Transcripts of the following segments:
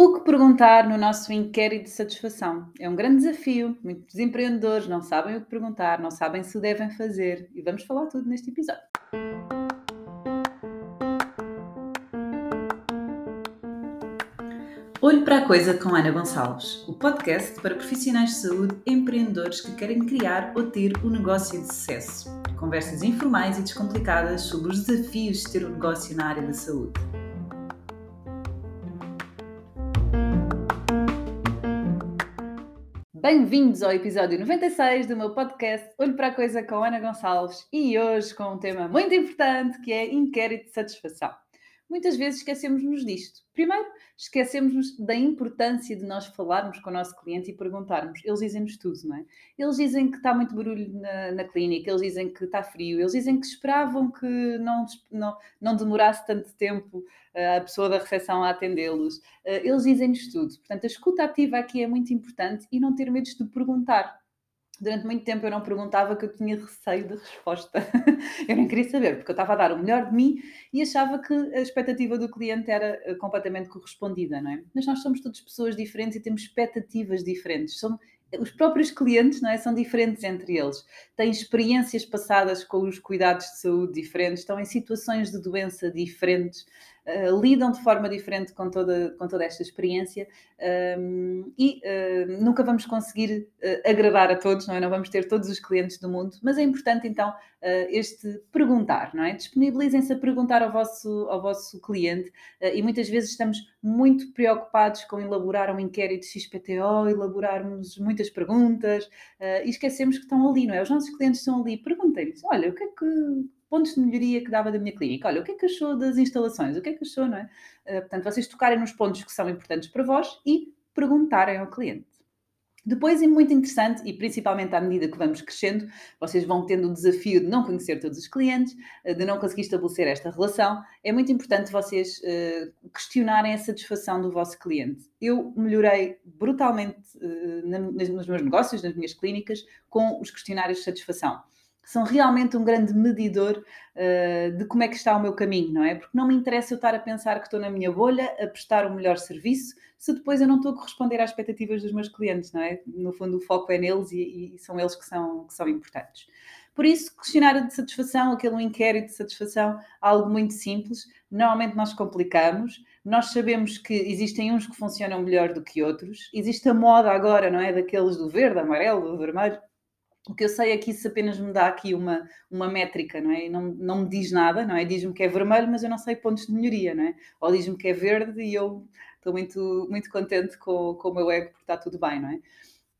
O que perguntar no nosso inquérito de satisfação? É um grande desafio. Muitos empreendedores não sabem o que perguntar, não sabem se o devem fazer. E vamos falar tudo neste episódio. Olho para a Coisa com Ana Gonçalves, o podcast para profissionais de saúde empreendedores que querem criar ou ter um negócio de sucesso. Conversas informais e descomplicadas sobre os desafios de ter um negócio na área da saúde. Bem-vindos ao episódio 96 do meu podcast Olho para a Coisa com Ana Gonçalves e hoje com um tema muito importante que é inquérito de satisfação muitas vezes esquecemos-nos disto. Primeiro, esquecemos-nos da importância de nós falarmos com o nosso cliente e perguntarmos. Eles dizem-nos tudo, não é? Eles dizem que está muito barulho na, na, clínica, eles dizem que está frio, eles dizem que esperavam que não, não, não demorasse tanto tempo uh, a pessoa da recepção a atendê-los. Uh, eles dizem-nos tudo. Portanto, a escuta ativa aqui é muito importante e não ter medo de perguntar durante muito tempo eu não perguntava que eu tinha receio de resposta. eu nem queria saber, porque eu estava a dar o melhor de mim e achava que a expectativa do cliente era eh, completamente correspondida, não é? Mas nós somos todas pessoas diferentes e temos expectativas diferentes. São, os próprios clientes não é, são diferentes entre eles, têm experiências passadas com os cuidados de saúde diferentes, estão em situações de doença diferentes, uh, lidam de forma diferente com toda, com toda esta experiência um, e uh, nunca vamos conseguir uh, agradar a todos, não é? Não vamos ter todos os clientes do mundo, mas é importante então este perguntar, não é? Disponibilizem-se a perguntar ao vosso, ao vosso cliente e muitas vezes estamos muito preocupados com elaborar um inquérito XPTO, elaborarmos muitas perguntas e esquecemos que estão ali, não é? Os nossos clientes estão ali, perguntem-lhes, olha, o que é que pontos de melhoria que dava da minha clínica. Olha, o que é que achou das instalações? O que é que achou, não é? Uh, portanto, vocês tocarem nos pontos que são importantes para vós e perguntarem ao cliente. Depois, é muito interessante, e principalmente à medida que vamos crescendo, vocês vão tendo o desafio de não conhecer todos os clientes, eh, de não conseguir estabelecer esta relação. É muito importante vocês uh, questionarem a satisfação do vosso cliente. Eu melhorei brutalmente nos meus negócios, nas minhas clínicas, com os questionários de satisfação são realmente um grande medidor uh, de como é que está o meu caminho, não é? Porque não me interessa eu estar a pensar que estou na minha bolha, a prestar o melhor serviço, se depois eu não estou a corresponder às expectativas dos meus clientes, não é? No fundo, o foco é neles e, e são eles que são, que são importantes. Por isso, questionário de satisfação, aquele inquérito de satisfação, algo muito simples. Normalmente nós complicamos, nós sabemos que existem uns que funcionam melhor do que outros. Existe a moda agora, não é? Daqueles do verde, amarelo, do vermelho. O que eu sei é que isso apenas me dá aqui uma, uma métrica, não é? E não, não me diz nada, não é? Diz-me que é vermelho, mas eu não sei pontos de melhoria, não é? Ou diz-me que é verde e eu estou muito, muito contente com, com o meu ego porque está tudo bem, não é?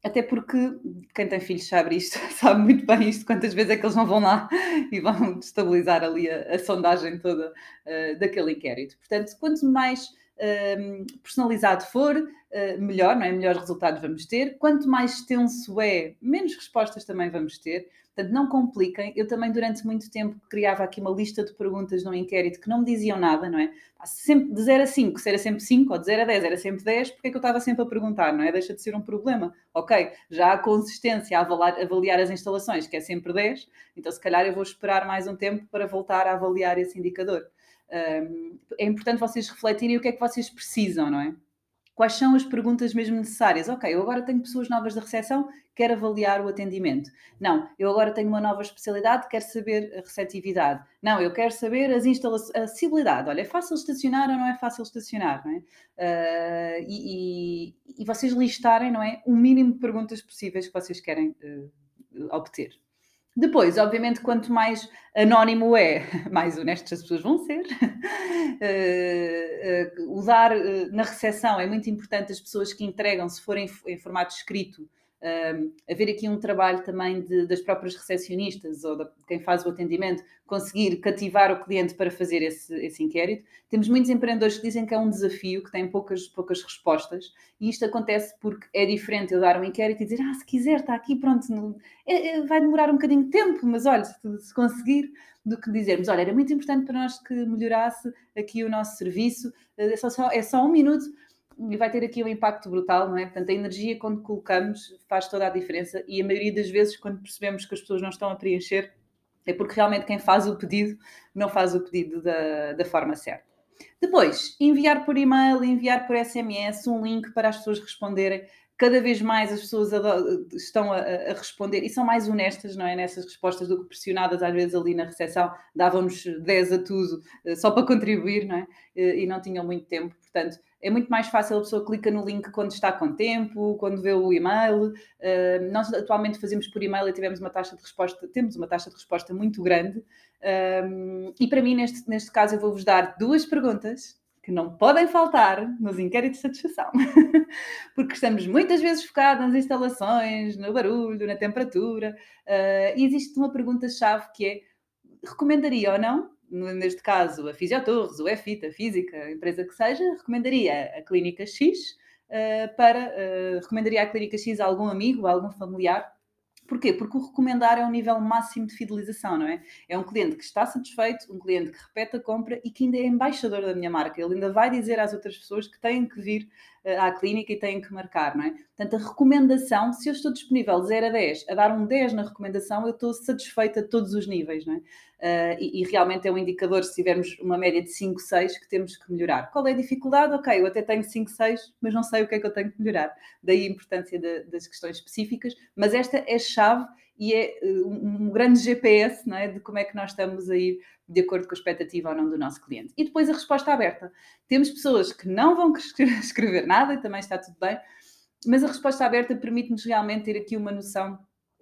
Até porque quem tem filhos sabe isto, sabe muito bem isto, quantas vezes é que eles não vão lá e vão destabilizar ali a, a sondagem toda uh, daquele inquérito. Portanto, quanto mais personalizado for, uh, melhor, não é? Melhores resultados vamos ter. Quanto mais extenso é, menos respostas também vamos ter. Portanto, não compliquem. Eu também, durante muito tempo, criava aqui uma lista de perguntas num inquérito que não me diziam nada, não é? Sempre de 0 a 5, se era sempre 5, ou de 0 a 10 era sempre 10, porque é que eu estava sempre a perguntar, não é? Deixa de ser um problema. Ok, já há consistência a avaliar, avaliar as instalações, que é sempre 10, então se calhar eu vou esperar mais um tempo para voltar a avaliar esse indicador é importante vocês refletirem o que é que vocês precisam, não é? Quais são as perguntas mesmo necessárias? Ok, eu agora tenho pessoas novas da recepção, quero avaliar o atendimento. Não, eu agora tenho uma nova especialidade, quero saber a receptividade. Não, eu quero saber as instalações, a acessibilidade. Olha, é fácil estacionar ou não é fácil estacionar, não é? Uh, e, e, e, vocês listarem, não é? O mínimo de perguntas possíveis que vocês querem uh, obter. Depois, obviamente, quanto mais anónimo é, mais honestas as pessoas vão ser. Uh, uh, usar uh, na recepção é muito importante as pessoas que entregam, se forem em formato escrito, um, haver aqui um trabalho também de, das próprias recepcionistas ou de quem faz o atendimento conseguir cativar o cliente para fazer esse, esse inquérito. Temos muitos empreendedores que dizem que é um desafio, que têm poucas, poucas respostas, e isto acontece porque é diferente eu dar um inquérito e dizer, ah, se quiser, está aqui, pronto, é, é, vai demorar um bocadinho de tempo, mas olha, se, se conseguir, do que dizermos, olha, era muito importante para nós que melhorasse aqui o nosso serviço, é só, é só um minuto, e vai ter aqui um impacto brutal, não é? Portanto, a energia quando colocamos faz toda a diferença e a maioria das vezes quando percebemos que as pessoas não estão a preencher é porque realmente quem faz o pedido não faz o pedido da, da forma certa. Depois, enviar por e-mail, enviar por SMS um link para as pessoas responderem cada vez mais as pessoas estão a, a, responder e são mais honestas, não é? Nessas respostas do que pressionadas, às vezes ali na recepção, davam-nos 10 a tudo eh, só para contribuir, não é? E não tinham muito tempo, portanto. É muito mais fácil a pessoa clica no link quando está com tempo, quando vê o e-mail. Uh, nós atualmente fazemos por e-mail e tivemos uma taxa de resposta, temos uma taxa de resposta muito grande. E para mim, neste, neste caso, eu vou-vos dar duas perguntas que não podem faltar nos inquéritos de satisfação, porque estamos muitas vezes focados nas instalações, no barulho, na temperatura, uh, e existe uma pergunta-chave que é: recomendaria ou não, neste caso a Fisiotorres, o EFIT, a Física, a empresa que seja, recomendaria a Clínica X uh, para, uh, recomendaria a Clínica X a algum amigo, a algum familiar Porquê? Porque o recomendar é um nível máximo de fidelização, não é? É um cliente que está satisfeito, um cliente que repete a compra e que ainda é embaixador da minha marca. Ele ainda vai dizer às outras pessoas que têm que vir uh, à clínica e têm que marcar, não é? Portanto, a recomendação, se eu estou disponível de 0 a 10, a dar um 10 na recomendação, eu estou satisfeita a todos os níveis, não é? Uh, e, e, realmente é um indicador, se tivermos uma média de 5, 6, que temos que melhorar. Qual é a dificuldade? Ok, eu até tenho 5, 6, mas não sei o que é que eu tenho que melhorar. Daí a importância de, das questões específicas, mas esta é chave e é uh, um, grande GPS não é, de como é que nós estamos a ir de acordo com a expectativa ou não do nosso cliente. E depois a resposta aberta. Temos pessoas que não vão escrever nada e também está tudo bem, mas a resposta aberta permite-nos realmente ter aqui uma noção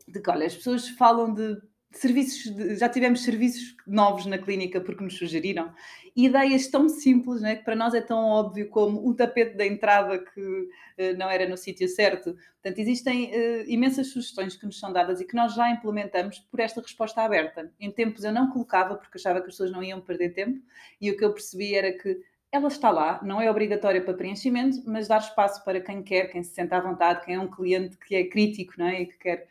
de que, olha, as pessoas falam de serviços, de, já tivemos serviços novos na clínica porque nos sugeriram, ideias tão simples, né, que para nós é tão óbvio como o tapete da entrada que uh, não era no sítio certo. Portanto, existem uh, imensas sugestões que nos são dadas e que nós já implementamos por esta resposta aberta. Em tempos eu não colocava porque achava que as pessoas não iam perder tempo e o que eu percebi era que ela está lá, não é obrigatória para preenchimento, mas dar espaço para quem quer, quem se sente à vontade, quem é um cliente que é crítico não é? e que quer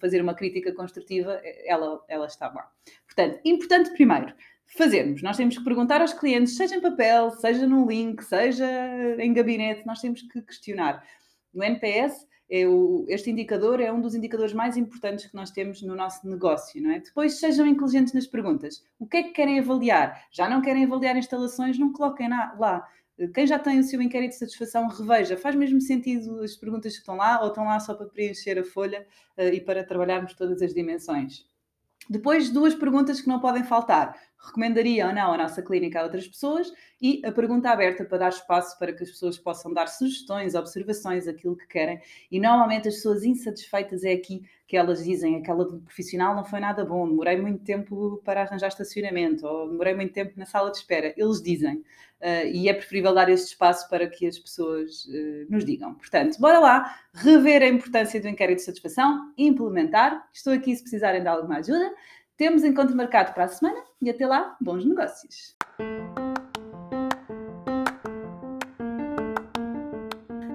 fazer uma crítica construtiva, ela, ela está lá. Portanto, importante primeiro, fazermos. Nós temos que perguntar aos clientes, seja em papel, seja num link, seja em gabinete, nós temos que questionar. No NPS, é este indicador é um dos indicadores mais importantes que nós temos no nosso negócio, não é? Depois sejam inteligentes nas perguntas. O que é que querem avaliar? Já não querem avaliar instalações? Não coloquem na, lá. Quem já tem o seu inquérito de satisfação, reveja. Faz mesmo sentido as perguntas que estão lá ou estão lá só para preencher a folha uh, e para trabalharmos todas as dimensões? Depois, duas perguntas que não podem faltar. Recomendaria ou não a nossa clínica a outras pessoas? E a pergunta aberta para dar espaço para que as pessoas possam dar sugestões, observações, aquilo que querem. E normalmente as pessoas insatisfeitas é aqui que elas dizem aquela profissional não foi nada bom, demorei muito tempo para arranjar estacionamento, ou demorei muito tempo na sala de espera. Eles dizem. Uh, e é preferível dar esse espaço para que as pessoas uh, nos digam. Portanto, bora lá rever a importância do inquérito de satisfação, implementar. Estou aqui se precisarem de alguma ajuda. Temos encontro marcado para a semana e até lá, bons negócios!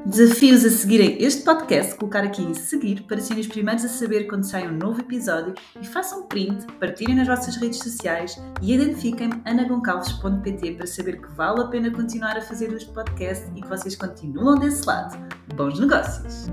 Desafios a seguirem este podcast, colocar aqui em seguir para serem os primeiros a saber quando sai um novo episódio e façam print, partilhem nas vossas redes sociais e identifiquem-me anagoncalves.pt para saber que vale a pena continuar a fazer este podcast e que vocês continuam desse lado. Bons negócios!